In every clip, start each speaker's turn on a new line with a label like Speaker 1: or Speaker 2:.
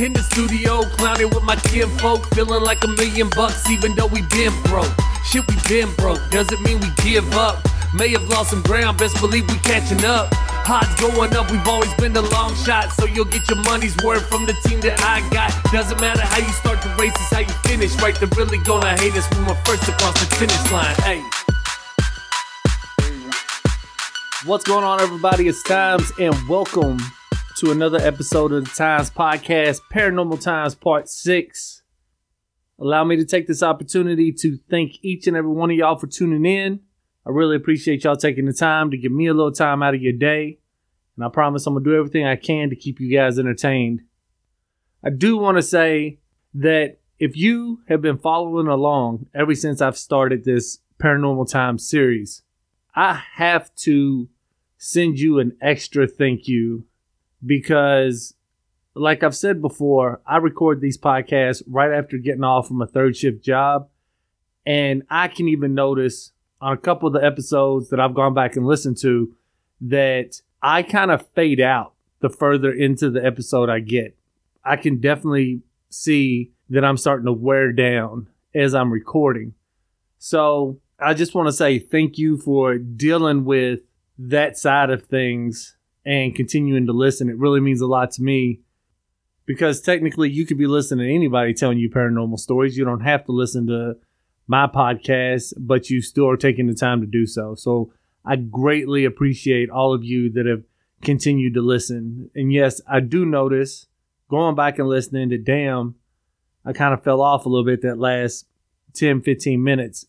Speaker 1: In the studio, clowning with my kinfolk, feeling like a million bucks, even though we been broke. Shit, we been broke, doesn't mean we give up. May have lost some ground, best believe we catching up. Odds going up, we've always been the long shot, so you'll get your money's worth from the team that I got. Doesn't matter how you start the race, it's how you finish. Right, they're really gonna hate us when we're first across the finish line. Hey.
Speaker 2: What's going on, everybody? It's Tymez, and welcome to another episode of the Tymez Podcast, Paranormal Tymez Part 6. Allow me to take this opportunity to thank each and every one of y'all for tuning in. I really appreciate y'all taking the time to give me a little time out of your day. And I promise I'm going to do everything I can to keep you guys entertained. I do want to say that if you have been following along ever since I've started this Paranormal Tymez series, I have to send you an extra thank you because, like I've said before, I record these podcasts right after getting off from a third shift job. And I can even notice on a couple of the episodes that I've gone back and listened to that I kind of fade out the further into the episode I get. I can definitely see that I'm starting to wear down as I'm recording. So I just want to say thank you for dealing with that side of things and continuing to listen. It really means a lot to me because technically you could be listening to anybody telling you paranormal stories. You don't have to listen to my podcast, but you still are taking the time to do so. So I greatly appreciate all of you that have continued to listen. And yes, I do notice going back and listening to damn, I kind of fell off a little bit that last 10, 15 minutes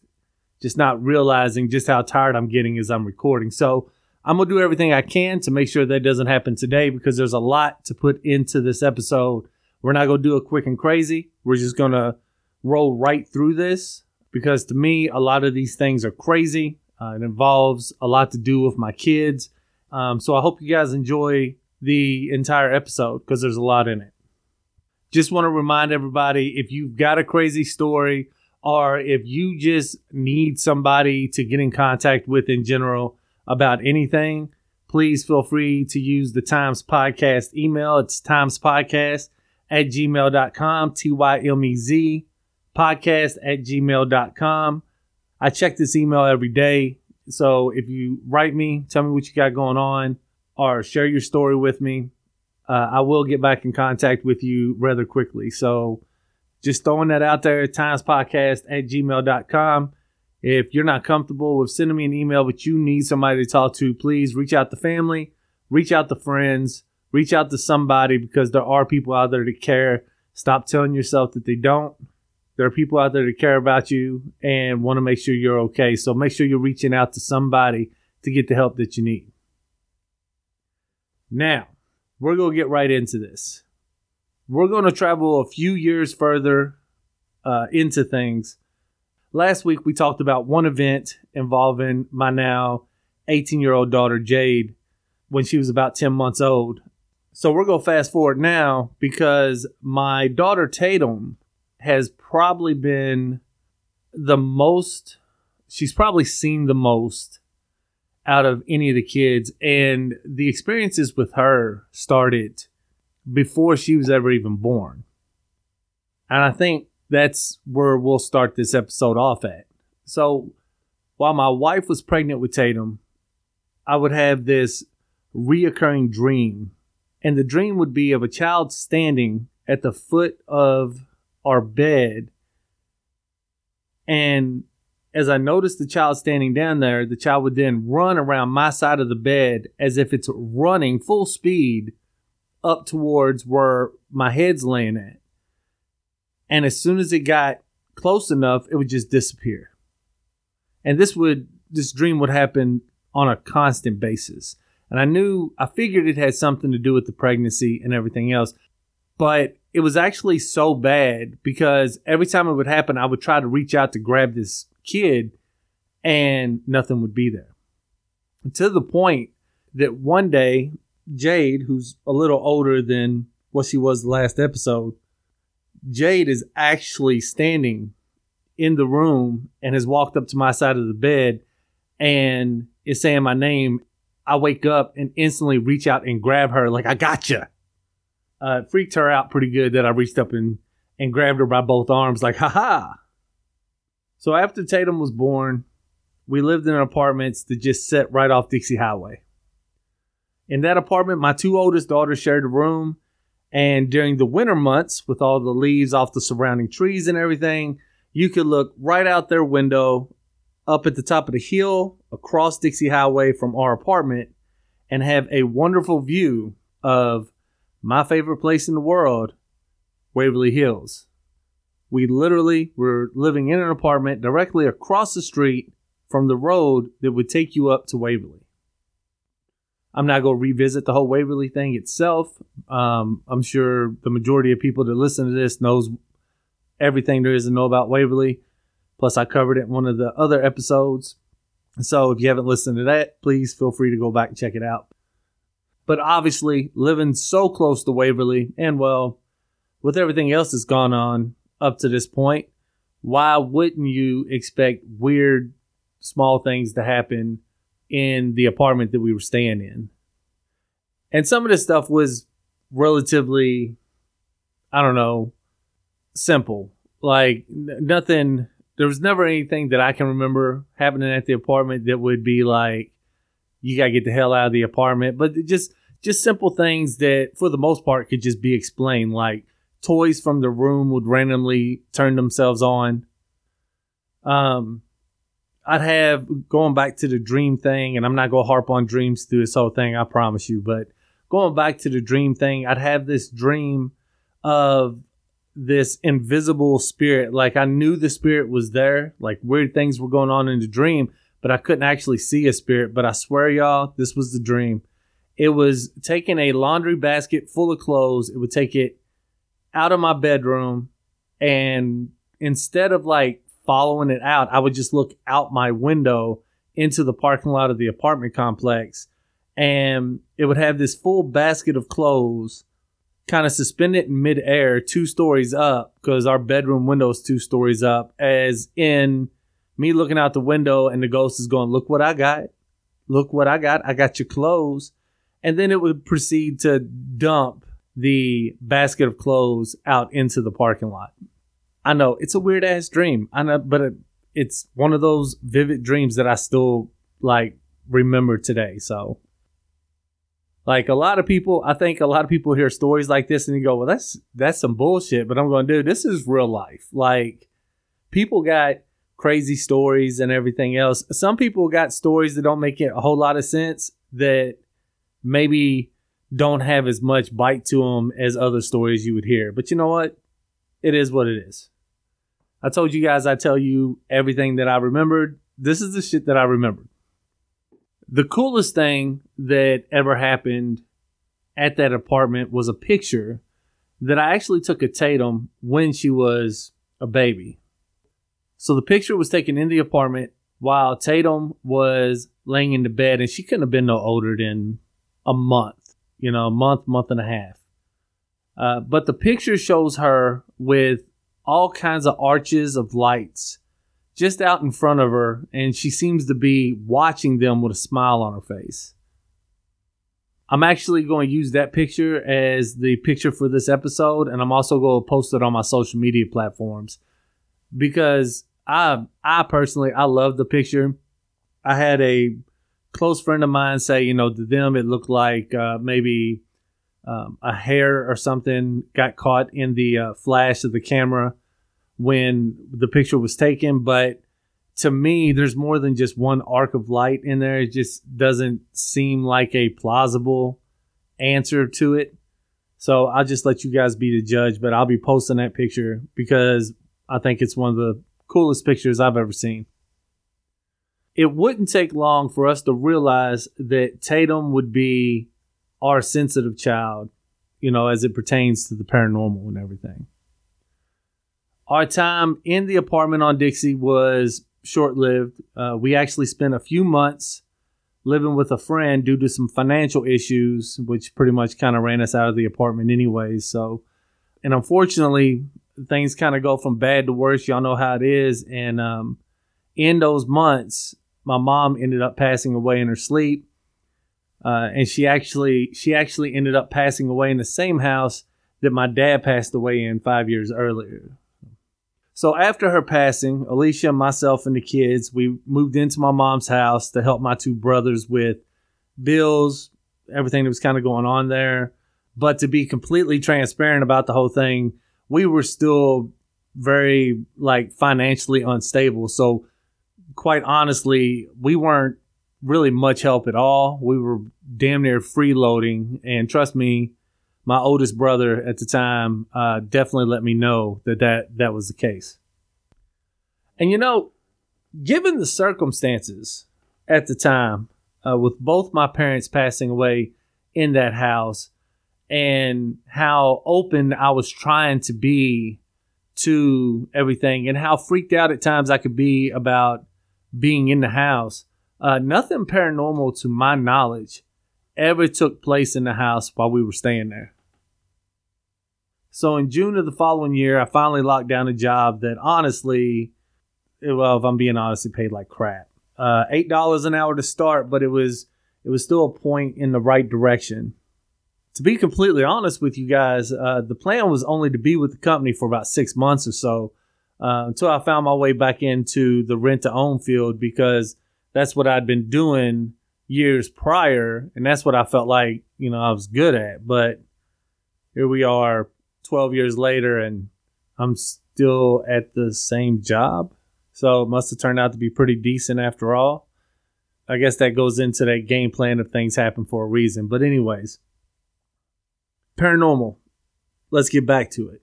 Speaker 2: just not realizing just how tired I'm getting as I'm recording. So I'm going to do everything I can to make sure that doesn't happen today because there's a lot to put into this episode. We're not going to do it quick and crazy. We're just going to roll right through this because to me, a lot of these things are crazy. Uh, it involves a lot to do with my kids. Um, so I hope you guys enjoy the entire episode because there's a lot in it. Just want to remind everybody if you've got a crazy story, or if you just need somebody to get in contact with in general about anything, please feel free to use the Tymez Podcast email. It's tymezpodcast at gmail.com, T Y M E Z podcast at gmail.com. I check this email every day. So if you write me, tell me what you got going on, or share your story with me, uh, I will get back in contact with you rather quickly. So just throwing that out there, tymezpodcast at gmail.com. If you're not comfortable with sending me an email, but you need somebody to talk to, please reach out to family, reach out to friends, reach out to somebody because there are people out there that care. Stop telling yourself that they don't. There are people out there that care about you and want to make sure you're okay. So make sure you're reaching out to somebody to get the help that you need. Now, we're going to get right into this we're going to travel a few years further uh, into things. Last week, we talked about one event involving my now 18 year old daughter, Jade, when she was about 10 months old. So we're going to fast forward now because my daughter, Tatum, has probably been the most, she's probably seen the most out of any of the kids. And the experiences with her started before she was ever even born. And I think that's where we'll start this episode off at. So while my wife was pregnant with Tatum, I would have this reoccurring dream. And the dream would be of a child standing at the foot of our bed. And as I noticed the child standing down there, the child would then run around my side of the bed as if it's running full speed up towards where my head's laying at. And as soon as it got close enough, it would just disappear. And this would, this dream would happen on a constant basis. And I knew, I figured it had something to do with the pregnancy and everything else. But it was actually so bad because every time it would happen, I would try to reach out to grab this kid and nothing would be there. To the point that one day Jade, who's a little older than what she was the last episode, Jade is actually standing in the room and has walked up to my side of the bed and is saying my name. I wake up and instantly reach out and grab her like I gotcha. uh, it freaked her out pretty good that I reached up and, and grabbed her by both arms, like, haha. So after Tatum was born, we lived in apartments that just set right off Dixie Highway. In that apartment, my two oldest daughters shared a room, and during the winter months, with all the leaves off the surrounding trees and everything, you could look right out their window up at the top of the hill across Dixie Highway from our apartment and have a wonderful view of my favorite place in the world, Waverly Hills. We literally were living in an apartment directly across the street from the road that would take you up to Waverly. I'm not going to revisit the whole Waverly thing itself. Um, I'm sure the majority of people that listen to this knows everything there is to know about Waverly. Plus, I covered it in one of the other episodes. So, if you haven't listened to that, please feel free to go back and check it out. But obviously, living so close to Waverly, and well, with everything else that's gone on up to this point, why wouldn't you expect weird small things to happen in the apartment that we were staying in? And some of this stuff was relatively, I don't know, simple. Like nothing, there was never anything that I can remember happening at the apartment that would be like, you got to get the hell out of the apartment. But just, just simple things that for the most part could just be explained. Like toys from the room would randomly turn themselves on. Um, I'd have going back to the dream thing, and I'm not gonna harp on dreams through this whole thing, I promise you. But going back to the dream thing, I'd have this dream of this invisible spirit. Like I knew the spirit was there, like weird things were going on in the dream, but I couldn't actually see a spirit. But I swear, y'all, this was the dream. It was taking a laundry basket full of clothes. It would take it out of my bedroom, and instead of like following it out, I would just look out my window into the parking lot of the apartment complex, and it would have this full basket of clothes kind of suspended in midair, two stories up, because our bedroom window is two stories up, as in me looking out the window and the ghost is going, Look what I got. Look what I got. I got your clothes. And then it would proceed to dump the basket of clothes out into the parking lot. I know it's a weird ass dream. I know, but it, it's one of those vivid dreams that I still like remember today. So like a lot of people, I think a lot of people hear stories like this and you go, well, that's that's some bullshit. But I'm going, dude, this is real life. Like people got crazy stories and everything else. Some people got stories that don't make it a whole lot of sense that maybe don't have as much bite to them as other stories you would hear. But you know what? It is what it is. I told you guys I tell you everything that I remembered. This is the shit that I remembered the coolest thing that ever happened at that apartment was a picture that I actually took of Tatum when she was a baby. So the picture was taken in the apartment while Tatum was laying in the bed, and she couldn't have been no older than a month, you know, a month, month and a half. Uh, but the picture shows her with all kinds of arches of lights just out in front of her, and she seems to be watching them with a smile on her face. I'm actually going to use that picture as the picture for this episode, and I'm also going to post it on my social media platforms because I, I personally, I love the picture. I had a close friend of mine say, you know, to them it looked like uh, maybe um, a hair or something got caught in the uh, flash of the camera when the picture was taken, but to me, there's more than just one arc of light in there. It just doesn't seem like a plausible answer to it. So I'll just let you guys be the judge, but I'll be posting that picture because I think it's one of the coolest pictures I've ever seen. It wouldn't take long for us to realize that Tatum would be our sensitive child, you know, as it pertains to the paranormal and everything. Our time in the apartment on Dixie was short lived. Uh, we actually spent a few months living with a friend due to some financial issues, which pretty much kind of ran us out of the apartment, anyways. So, and unfortunately, things kind of go from bad to worse. Y'all know how it is. And um, in those months, my mom ended up passing away in her sleep. Uh, and she actually she actually ended up passing away in the same house that my dad passed away in five years earlier. So after her passing, Alicia, myself, and the kids, we moved into my mom's house to help my two brothers with bills, everything that was kind of going on there. But to be completely transparent about the whole thing, we were still very like financially unstable. So quite honestly, we weren't really much help at all. We were damn near freeloading. And trust me, my oldest brother at the time uh, definitely let me know that, that that was the case. And you know, given the circumstances at the time, uh, with both my parents passing away in that house, and how open I was trying to be to everything, and how freaked out at times I could be about being in the house, uh, nothing paranormal to my knowledge ever took place in the house while we were staying there. So in June of the following year, I finally locked down a job that honestly, well, if I'm being honest, it paid like crap. Uh, Eight dollars an hour to start, but it was it was still a point in the right direction. To be completely honest with you guys, uh, the plan was only to be with the company for about six months or so uh, until I found my way back into the rent to own field because that's what I'd been doing years prior, and that's what I felt like you know I was good at. But here we are, twelve years later, and I'm still at the same job. So it must have turned out to be pretty decent after all. I guess that goes into that game plan of things happen for a reason. But anyways, paranormal. Let's get back to it.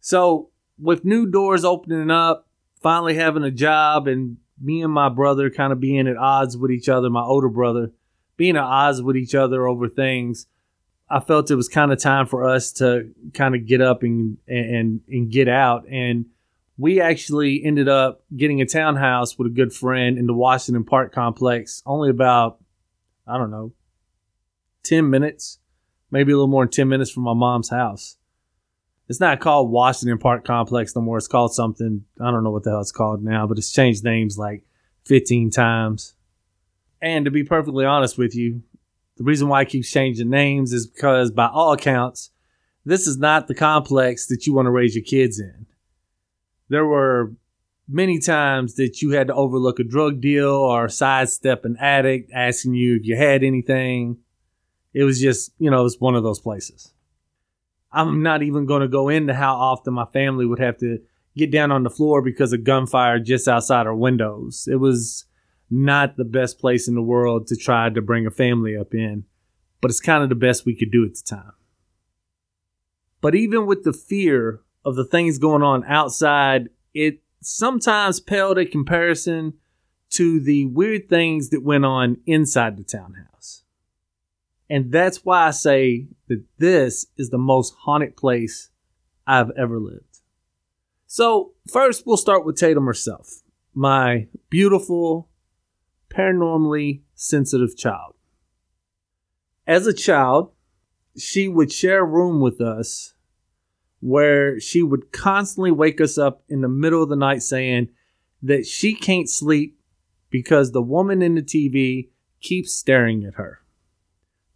Speaker 2: So with new doors opening up, finally having a job, and me and my brother kind of being at odds with each other, my older brother being at odds with each other over things, I felt it was kind of time for us to kind of get up and and and get out. And we actually ended up getting a townhouse with a good friend in the Washington Park complex, only about I don't know, ten minutes, maybe a little more than ten minutes from my mom's house. It's not called Washington Park Complex no more. It's called something I don't know what the hell it's called now, but it's changed names like 15 times. And to be perfectly honest with you, the reason why it keeps changing names is because by all accounts, this is not the complex that you want to raise your kids in. There were many times that you had to overlook a drug deal or sidestep an addict asking you if you had anything. It was just, you know, it's one of those places. I'm not even going to go into how often my family would have to get down on the floor because of gunfire just outside our windows. It was not the best place in the world to try to bring a family up in, but it's kind of the best we could do at the time. But even with the fear of the things going on outside, it sometimes paled a comparison to the weird things that went on inside the townhouse. And that's why I say that this is the most haunted place I've ever lived. So, first, we'll start with Tatum herself, my beautiful, paranormally sensitive child. As a child, she would share a room with us where she would constantly wake us up in the middle of the night saying that she can't sleep because the woman in the TV keeps staring at her.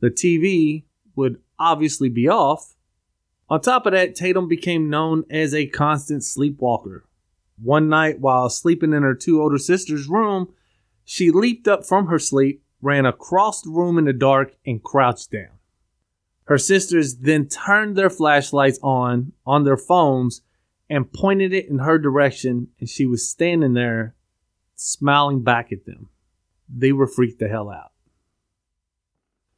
Speaker 2: The TV would obviously be off. On top of that, Tatum became known as a constant sleepwalker. One night, while sleeping in her two older sisters' room, she leaped up from her sleep, ran across the room in the dark, and crouched down. Her sisters then turned their flashlights on on their phones and pointed it in her direction, and she was standing there smiling back at them. They were freaked the hell out.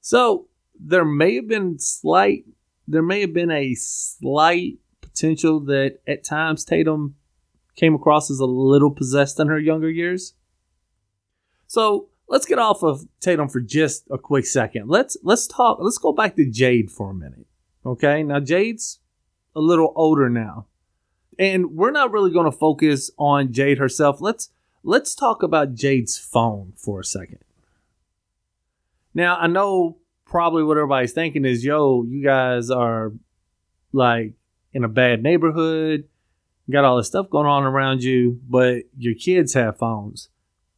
Speaker 2: So there may have been slight, there may have been a slight potential that at times Tatum came across as a little possessed in her younger years. So let's get off of Tatum for just a quick second. Let's let's talk. Let's go back to Jade for a minute. Okay, now Jade's a little older now, and we're not really going to focus on Jade herself. Let's let's talk about Jade's phone for a second. Now I know probably what everybody's thinking is, yo, you guys are like in a bad neighborhood, got all this stuff going on around you, but your kids have phones.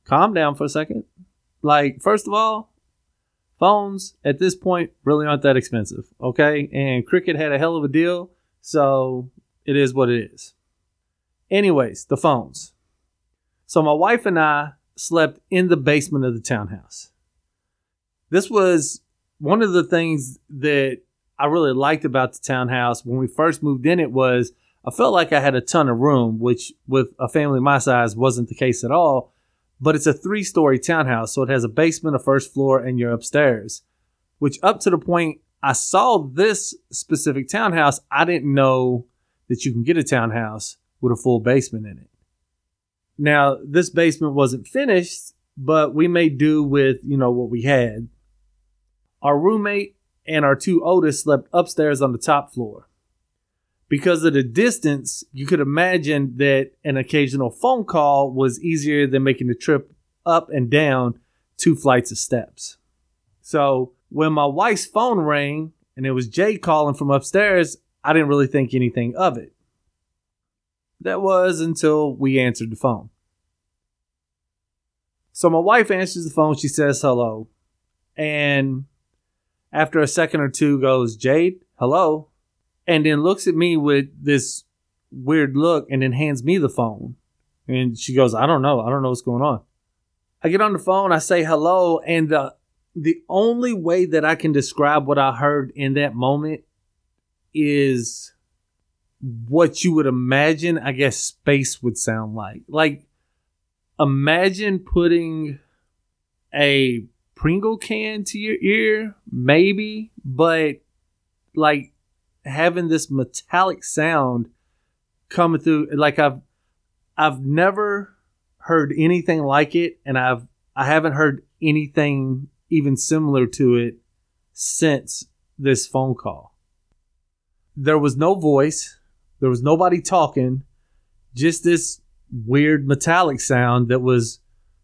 Speaker 2: Calm down for a second. Like, first of all, phones at this point really aren't that expensive, okay? And Cricket had a hell of a deal So it is what it is. Anyways, the phones. So my wife and I slept in the basement of the townhouse. This was one of the things that I really liked about the townhouse when we first moved in it was I felt like I had a ton of room, which with a family my size wasn't the case at all. But it's a three story townhouse, so it has a basement, a first floor, and you're upstairs. Which up to the point I saw this specific townhouse, I didn't know that you can get a townhouse with a full basement in it. Now, this basement wasn't finished, but we made do with, you know, what we had. Our roommate and our two oldest slept upstairs on the top floor. Because of the distance, you could imagine that an occasional phone call was easier than making the trip up and down two flights of steps. So when my wife's phone rang and it was Jay calling from upstairs, I didn't really think anything of it. That was until we answered the phone. So my wife answers the phone. She says hello. And after a second or two goes, Jade, hello. And then looks at me with this weird look and then hands me the phone. And she goes, I don't know. I don't know what's going on. I get on the phone. I say hello. And the, the only way that I can describe what I heard in that moment is what you would imagine, I guess, space would sound like. Like, imagine putting a Pringle can to your ear, maybe, but like having this metallic sound coming through like I've I've never heard anything like it and I've I haven't heard anything even similar to it since this phone call. There was no voice, there was nobody talking, just this weird metallic sound that was,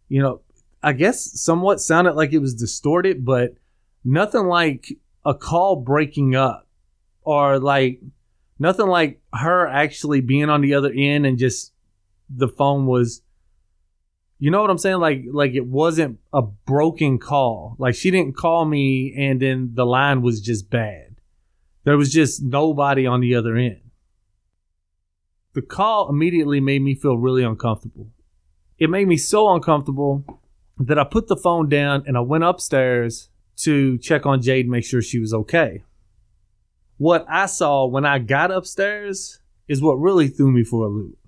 Speaker 2: you know, I guess somewhat sounded like it was distorted, but nothing like a call breaking up or like nothing like her actually being on the other end and just the phone was you know what I'm saying? Like like it wasn't a broken call. Like she didn't call me and then the line was just bad. There was just nobody on the other end. The call immediately made me feel really uncomfortable. It made me so uncomfortable that I put the phone down and I went upstairs to check on Jade, make sure she was okay. What I saw when I got upstairs is what really threw me for a loop.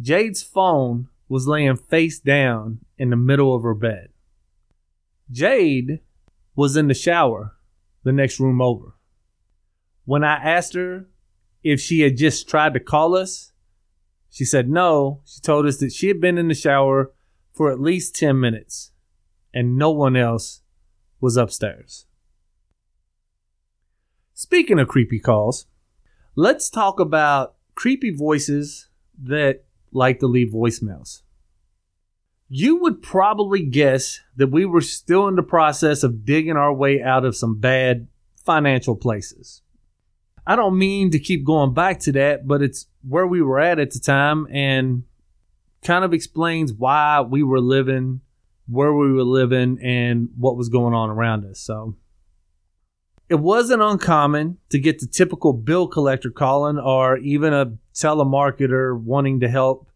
Speaker 2: Jade's phone was laying face down in the middle of her bed. Jade was in the shower the next room over. When I asked her if she had just tried to call us, she said no. She told us that she had been in the shower for at least 10 minutes and no one else was upstairs. Speaking of creepy calls, let's talk about creepy voices that like to leave voicemails. You would probably guess that we were still in the process of digging our way out of some bad financial places. I don't mean to keep going back to that, but it's where we were at at the time and kind of explains why we were living where we were living and what was going on around us. So it wasn't uncommon to get the typical bill collector calling or even a telemarketer wanting to help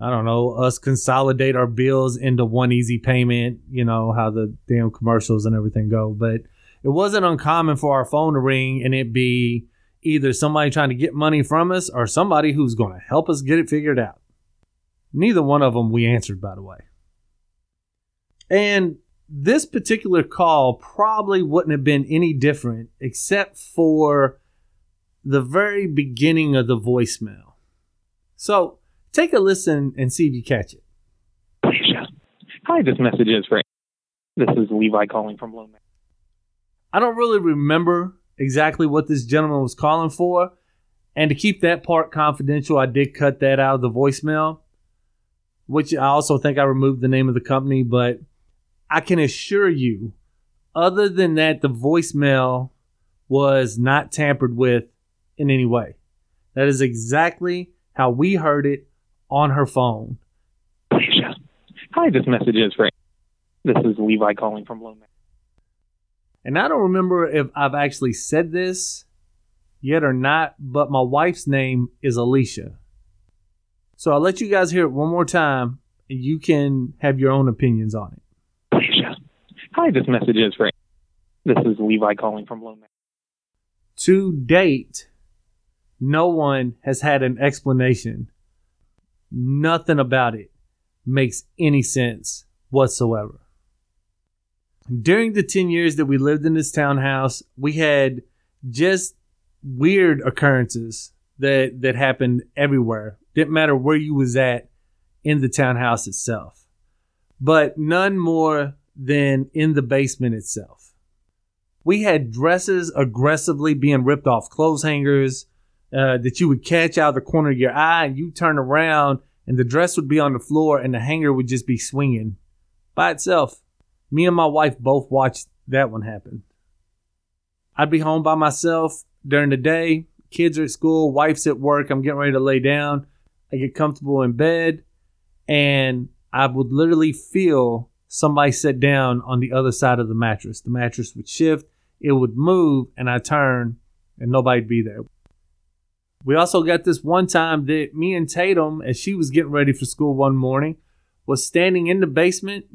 Speaker 2: I don't know, us consolidate our bills into one easy payment, you know, how the damn commercials and everything go. But it wasn't uncommon for our phone to ring and it be either somebody trying to get money from us or somebody who's going to help us get it figured out. Neither one of them we answered, by the way. And this particular call probably wouldn't have been any different except for the very beginning of the voicemail. So take a listen and see if you catch it.
Speaker 3: Hi, this message is for. This is Levi calling from Lone.
Speaker 2: I don't really remember exactly what this gentleman was calling for. And to keep that part confidential, I did cut that out of the voicemail which I also think I removed the name of the company, but I can assure you, other than that, the voicemail was not tampered with in any way. That is exactly how we heard it on her phone.
Speaker 3: Hi, this message is for. This is Levi calling from Lone.
Speaker 2: And I don't remember if I've actually said this yet or not, but my wife's name is Alicia. So I'll let you guys hear it one more time and you can have your own opinions on it.
Speaker 3: Hi, this message is for. This is Levi calling from Lone Mountain.
Speaker 2: To date, no one has had an explanation. Nothing about it makes any sense whatsoever. During the 10 years that we lived in this townhouse, we had just weird occurrences that that happened everywhere. Didn't matter where you was at in the townhouse itself. But none more than in the basement itself. We had dresses aggressively being ripped off clothes hangers uh, that you would catch out of the corner of your eye and you turn around and the dress would be on the floor and the hanger would just be swinging by itself. Me and my wife both watched that one happen. I'd be home by myself during the day. Kids are at school, wife's at work. I'm getting ready to lay down. I get comfortable in bed, and I would literally feel somebody sit down on the other side of the mattress. The mattress would shift, it would move, and I turn, and nobody'd be there. We also got this one time that me and Tatum, as she was getting ready for school one morning, was standing in the basement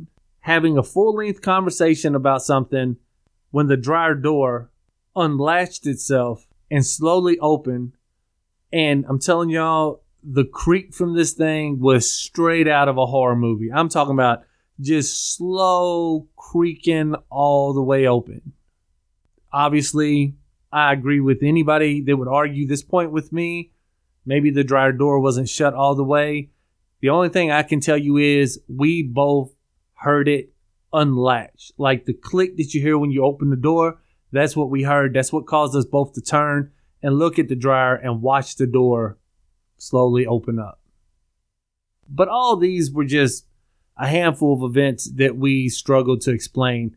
Speaker 2: having a full length conversation about something when the dryer door unlatched itself and slowly opened. And I'm telling y'all, the creak from this thing was straight out of a horror movie. I'm talking about just slow creaking all the way open. Obviously, I agree with anybody that would argue this point with me. Maybe the dryer door wasn't shut all the way. The only thing I can tell you is we both heard it unlatch. Like the click that you hear when you open the door, that's what we heard. That's what caused us both to turn and look at the dryer and watch the door slowly open up. But all these were just a handful of events that we struggled to explain.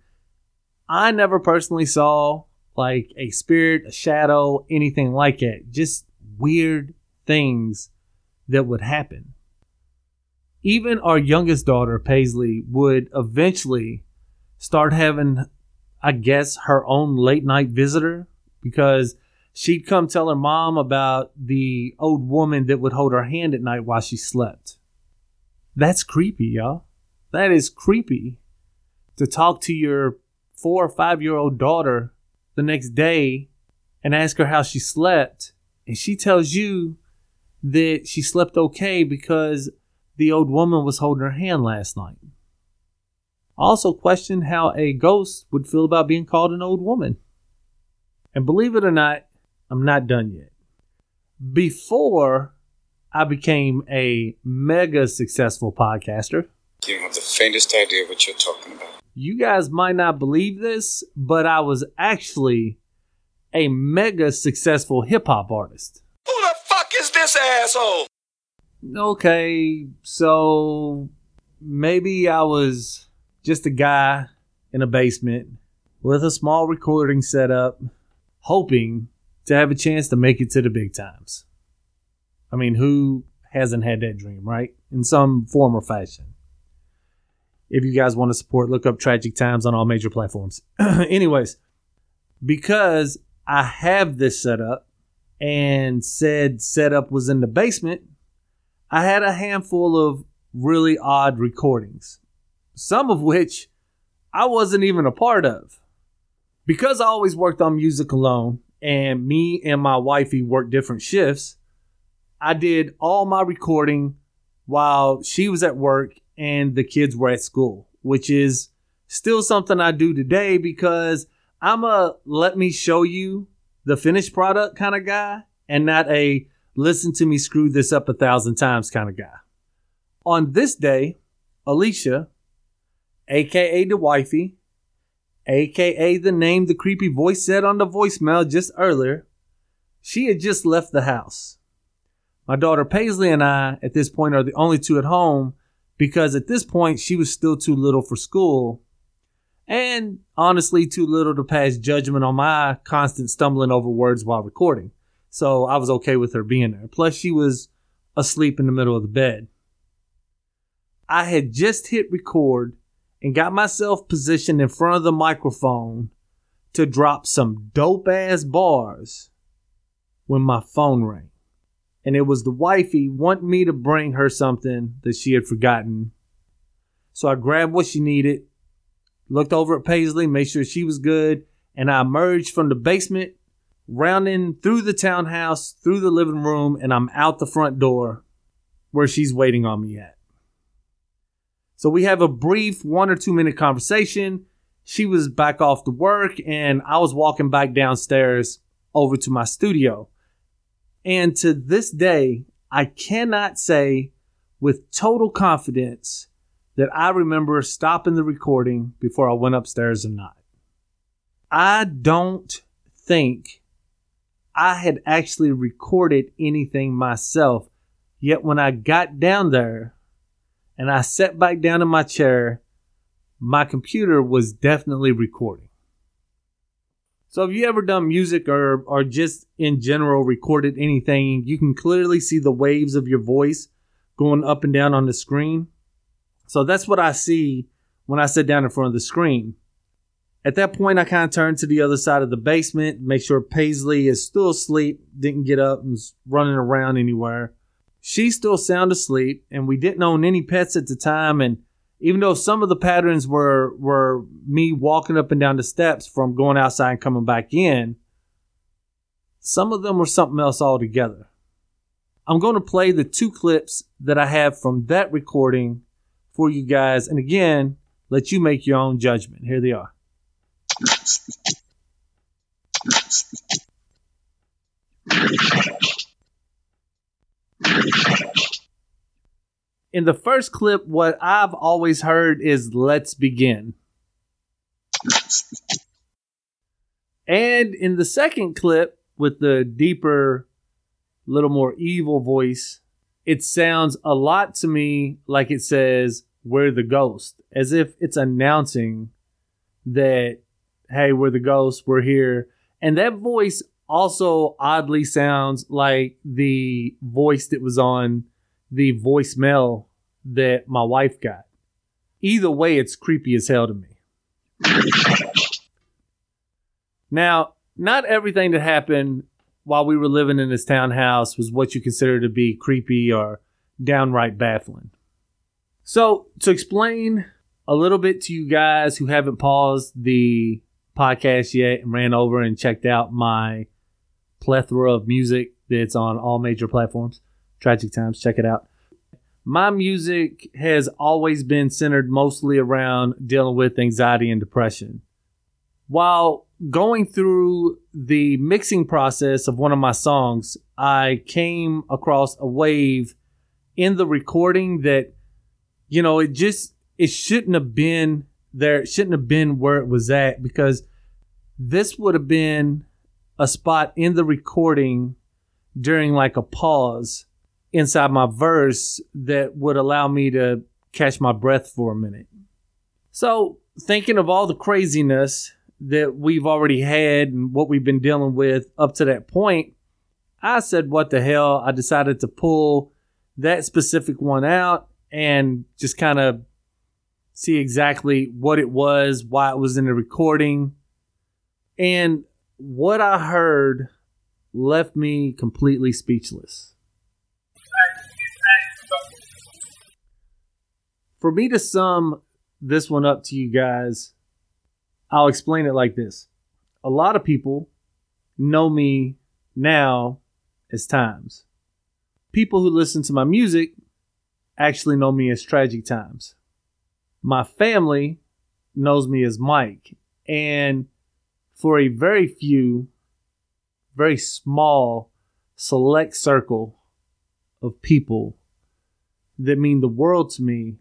Speaker 2: I never personally saw like a spirit, a shadow, anything like it. Just weird things that would happen. Even our youngest daughter, Paisley, would eventually start having, I guess, her own late night visitor because she'd come tell her mom about the old woman that would hold her hand at night while she slept. That's creepy, y'all. That is creepy to talk to your four or five year old daughter the next day and ask her how she slept, and she tells you that she slept okay because the old woman was holding her hand last night. Also, question how a ghost would feel about being called an old woman. And believe it or not, I'm not done yet. Before I became a mega successful podcaster,
Speaker 4: you don't have the faintest idea what you're talking about.
Speaker 2: You guys might not believe this, but I was actually a mega successful hip hop artist.
Speaker 4: Who the fuck is this asshole?
Speaker 2: Okay, so maybe I was just a guy in a basement with a small recording setup, hoping to have a chance to make it to the big times. I mean, who hasn't had that dream, right? In some form or fashion. If you guys want to support, look up Tragic Tymez on all major platforms. Anyways, because I have this setup and said setup was in the basement, I had a handful of really odd recordings, some of which I wasn't even a part of. Because I always worked on music alone and me and my wifey worked different shifts, I did all my recording while she was at work and the kids were at school, which is still something I do today because I'm a let me show you the finished product kind of guy and not a listen to me screw this up a thousand times kind of guy. On this day, Alicia, aka the wifey, aka the name the creepy voice said on the voicemail just earlier, she had just left the house. My daughter Paisley and I, at this point, are the only two at home because at this point she was still too little for school and honestly too little to pass judgment on my constant stumbling over words while recording. So I was okay with her being there. Plus, she was asleep in the middle of the bed. I had just hit record and got myself positioned in front of the microphone to drop some dope ass bars when my phone rang. And it was the wifey wanting me to bring her something that she had forgotten. So I grabbed what she needed, looked over at Paisley, made sure she was good, and I emerged from the basement, rounding through the townhouse, through the living room, and I'm out the front door where she's waiting on me at. So we have a brief one or two minute conversation. She was back off to work, and I was walking back downstairs over to my studio. And to this day, I cannot say with total confidence that I remember stopping the recording before I went upstairs or not. I don't think I had actually recorded anything myself. Yet when I got down there and I sat back down in my chair, my computer was definitely recording. So if you ever done music or or just in general recorded anything, you can clearly see the waves of your voice going up and down on the screen. So that's what I see when I sit down in front of the screen. At that point, I kind of turned to the other side of the basement, make sure Paisley is still asleep, didn't get up and was running around anywhere. She's still sound asleep, and we didn't own any pets at the time. And even though some of the patterns were were me walking up and down the steps from going outside and coming back in, some of them were something else altogether. I'm going to play the two clips that I have from that recording for you guys, and again, let you make your own judgment. Here they are. In the first clip, what I've always heard is let's begin. And in the second clip, with the deeper, little more evil voice, it sounds a lot to me like it says, We're the ghost, as if it's announcing that, hey, we're the ghost, we're here. And that voice also oddly sounds like the voice that was on the voicemail that my wife got. Either way, it's creepy as hell to me. Now, not everything that happened while we were living in this townhouse was what you consider to be creepy or downright baffling. So, to explain a little bit to you guys who haven't paused the podcast yet and ran over and checked out my plethora of music that's on all major platforms, Tragic Tymez, check it out. My music has always been centered mostly around dealing with anxiety and depression. While going through the mixing process of one of my songs, I came across a wave in the recording that, you know, it just, it shouldn't have been there. It shouldn't have been where it was at because this would have been a spot in the recording during like a pause inside my verse that would allow me to catch my breath for a minute. So, thinking of all the craziness that we've already had and what we've been dealing with up to that point, I said, What the hell? I decided to pull that specific one out and just kind of see exactly what it was, why it was in the recording. And what I heard left me completely speechless. For me to sum this one up to you guys, I'll explain it like this. A lot of people know me now as Tymez. People who listen to my music actually know me as Tragic Tymez. My family knows me as Mike. And for a very few, very small, select circle of people that mean the world to me,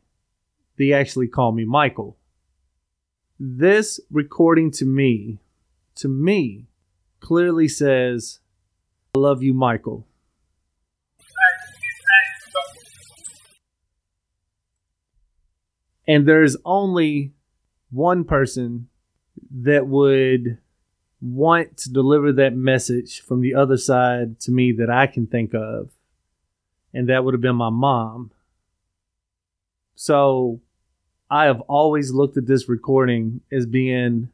Speaker 2: they actually call me Michael. This recording to me, to me, clearly says, I love you, Michael. And there's only one person that would want to deliver that message from the other side to me that I can think of. And that would have been my mom. So I have always looked at this recording as being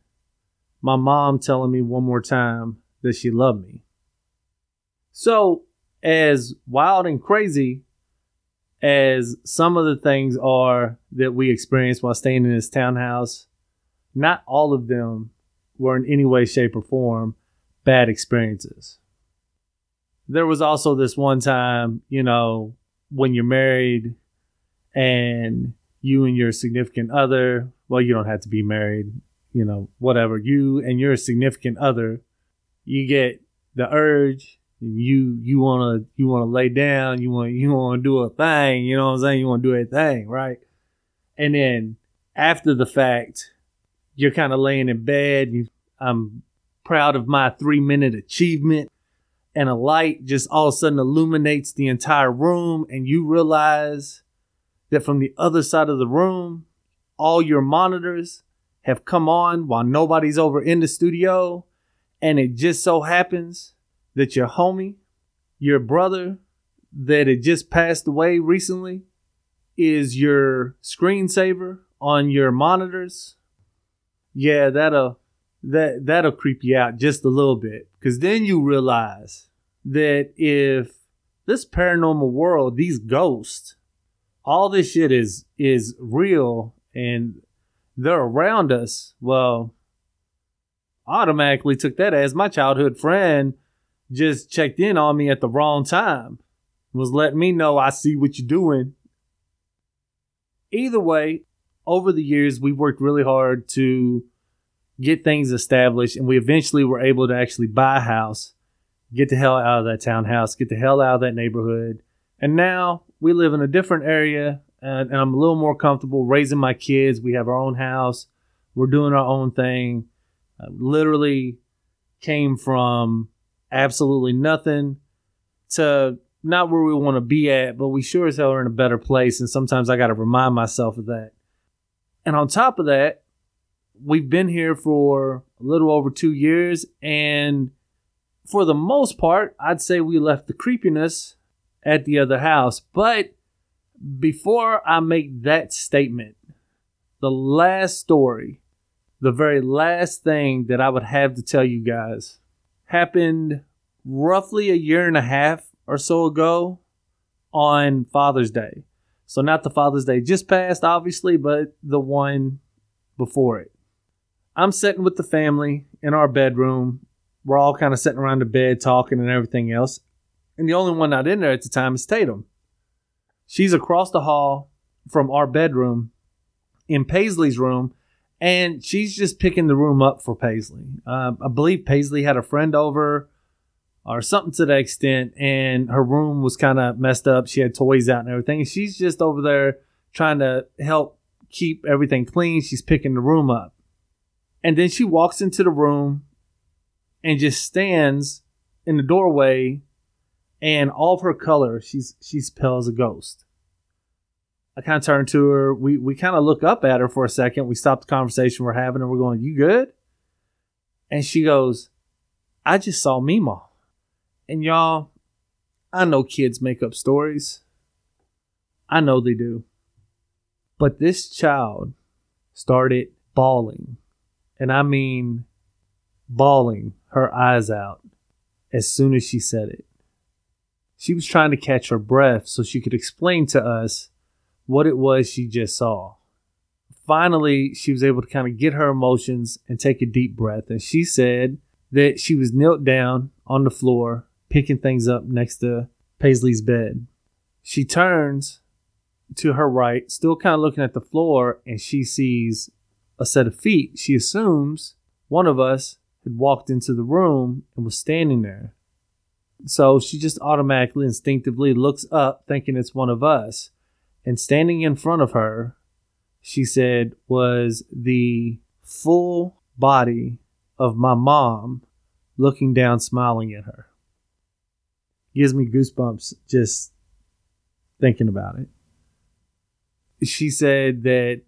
Speaker 2: my mom telling me one more time that she loved me. So, as wild and crazy as some of the things are that we experienced while staying in this townhouse, not all of them were in any way, shape, or form bad experiences. There was also this one time, you know, when you're married and you and your significant other, well, you don't have to be married, you know, whatever, you and your significant other, you get the urge and you you want to you want to lay down you want you want to do a thing you know what i'm saying? You want to do a thing right? And then after the fact you're kind of laying in bed i'm proud of my three minute achievement and a light just all of a sudden illuminates the entire room and you realize that from the other side of the room all your monitors have come on while nobody's over in the studio and it just so happens that your homie, your brother that had just passed away recently is your screensaver on your monitors, yeah, that'll that that'll creep you out just a little bit because then you realize that if this paranormal world, these ghosts, all this shit is is real and they're around us. Well, automatically took that as my childhood friend just checked in on me at the wrong time. Was letting me know I see what you're doing. Either way, over the years, we worked really hard to get things established, and we eventually were able to actually buy a house, get the hell out of that townhouse, get the hell out of that neighborhood. And now we live in a different area, and, and I'm a little more comfortable raising my kids. We have our own house, we're doing our own thing. Uh, literally came from absolutely nothing to not where we want to be at, but we sure as hell are in a better place. And sometimes I got to remind myself of that. And on top of that, we've been here for a little over two years. And for the most part, I'd say we left the creepiness at the other house. But before I make that statement, the last story, the very last thing that I would have to tell you guys happened roughly a year and a half or so ago on Father's Day. So, not the Father's Day just passed, obviously, but the one before it. I'm sitting with the family in our bedroom. We're all kind of sitting around the bed talking and everything else. And the only one not in there at the time is Tatum. She's across the hall from our bedroom in Paisley's room and she's just picking the room up for Paisley. Uh, I believe Paisley had a friend over or something to that extent, and her room was kind of messed up. She had toys out and everything, and she's just over there trying to help keep everything clean. She's picking the room up, and then she walks into the room and just stands in the doorway, and all of her color, she's she's pale as a ghost. I kind of turn to her. We we kind of look up at her for a second. We stop the conversation we're having, and we're going, "You good?" And she goes, "I just saw Mima." And y'all, I know kids make up stories. I know they do. But this child started bawling, and I mean bawling her eyes out as soon as she said it. She was trying to catch her breath so she could explain to us what it was she just saw. Finally, she was able to kind of get her emotions and take a deep breath. And she said that she was knelt down on the floor, picking things up next to Paisley's bed. She turns to her right, still kind of looking at the floor, and she sees a set of feet. She assumes one of us had walked into the room and was standing there. So she just automatically, instinctively looks up, thinking it's one of us and standing in front of her, she said, was the full body of my mom looking down, smiling at her. Gives me goosebumps just thinking about it. She said that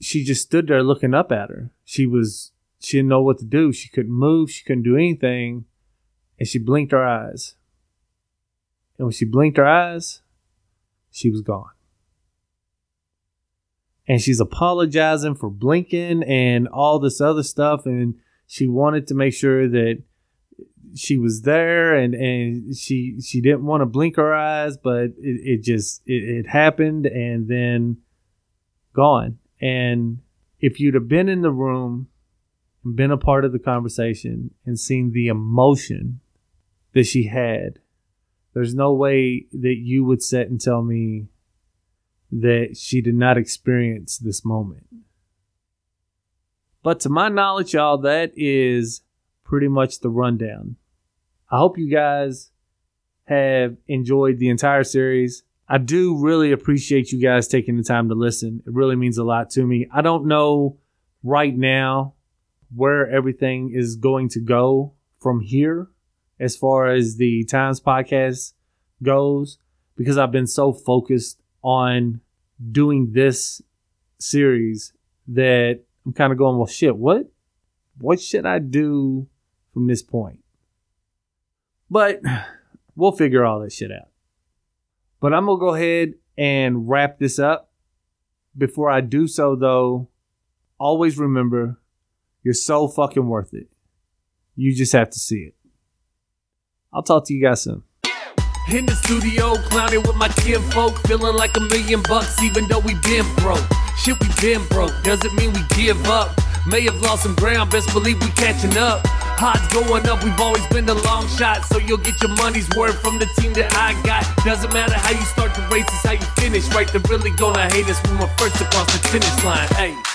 Speaker 2: she just stood there looking up at her. She was, she didn't know what to do. She couldn't move. She couldn't do anything. And she blinked her eyes. And when she blinked her eyes, she was gone and she's apologizing for blinking and all this other stuff and she wanted to make sure that she was there and and she she didn't want to blink her eyes, but it, it just it, it happened and then gone. And if you'd have been in the room and been a part of the conversation and seen the emotion that she had, there's no way that you would sit and tell me that she did not experience this moment. But to my knowledge, y'all, that is pretty much the rundown. I hope you guys have enjoyed the entire series. I do really appreciate you guys taking the time to listen. It really means a lot to me. I don't know right now where everything is going to go from here as far as the Tymez podcast goes because I've been so focused on doing this series that I'm kind of going, well, shit, what? What should I do from this point? But we'll figure all this shit out. But I'm going to go ahead and wrap this up. Before I do so, though, always remember you're so fucking worth it. You just have to see it. I'll talk to you guys soon.
Speaker 1: In the studio, clowning with my kinfolk, feeling like a million bucks, even though we been broke. Shit, we been broke, doesn't mean we give up. May have lost some ground, best believe we catching up. Odds going up, we've always been the long shot, so you'll get your money's worth from the team that I got. Doesn't matter how you start the race, it's how you finish, right? They're really gonna hate us when we're first across the finish line. Hey.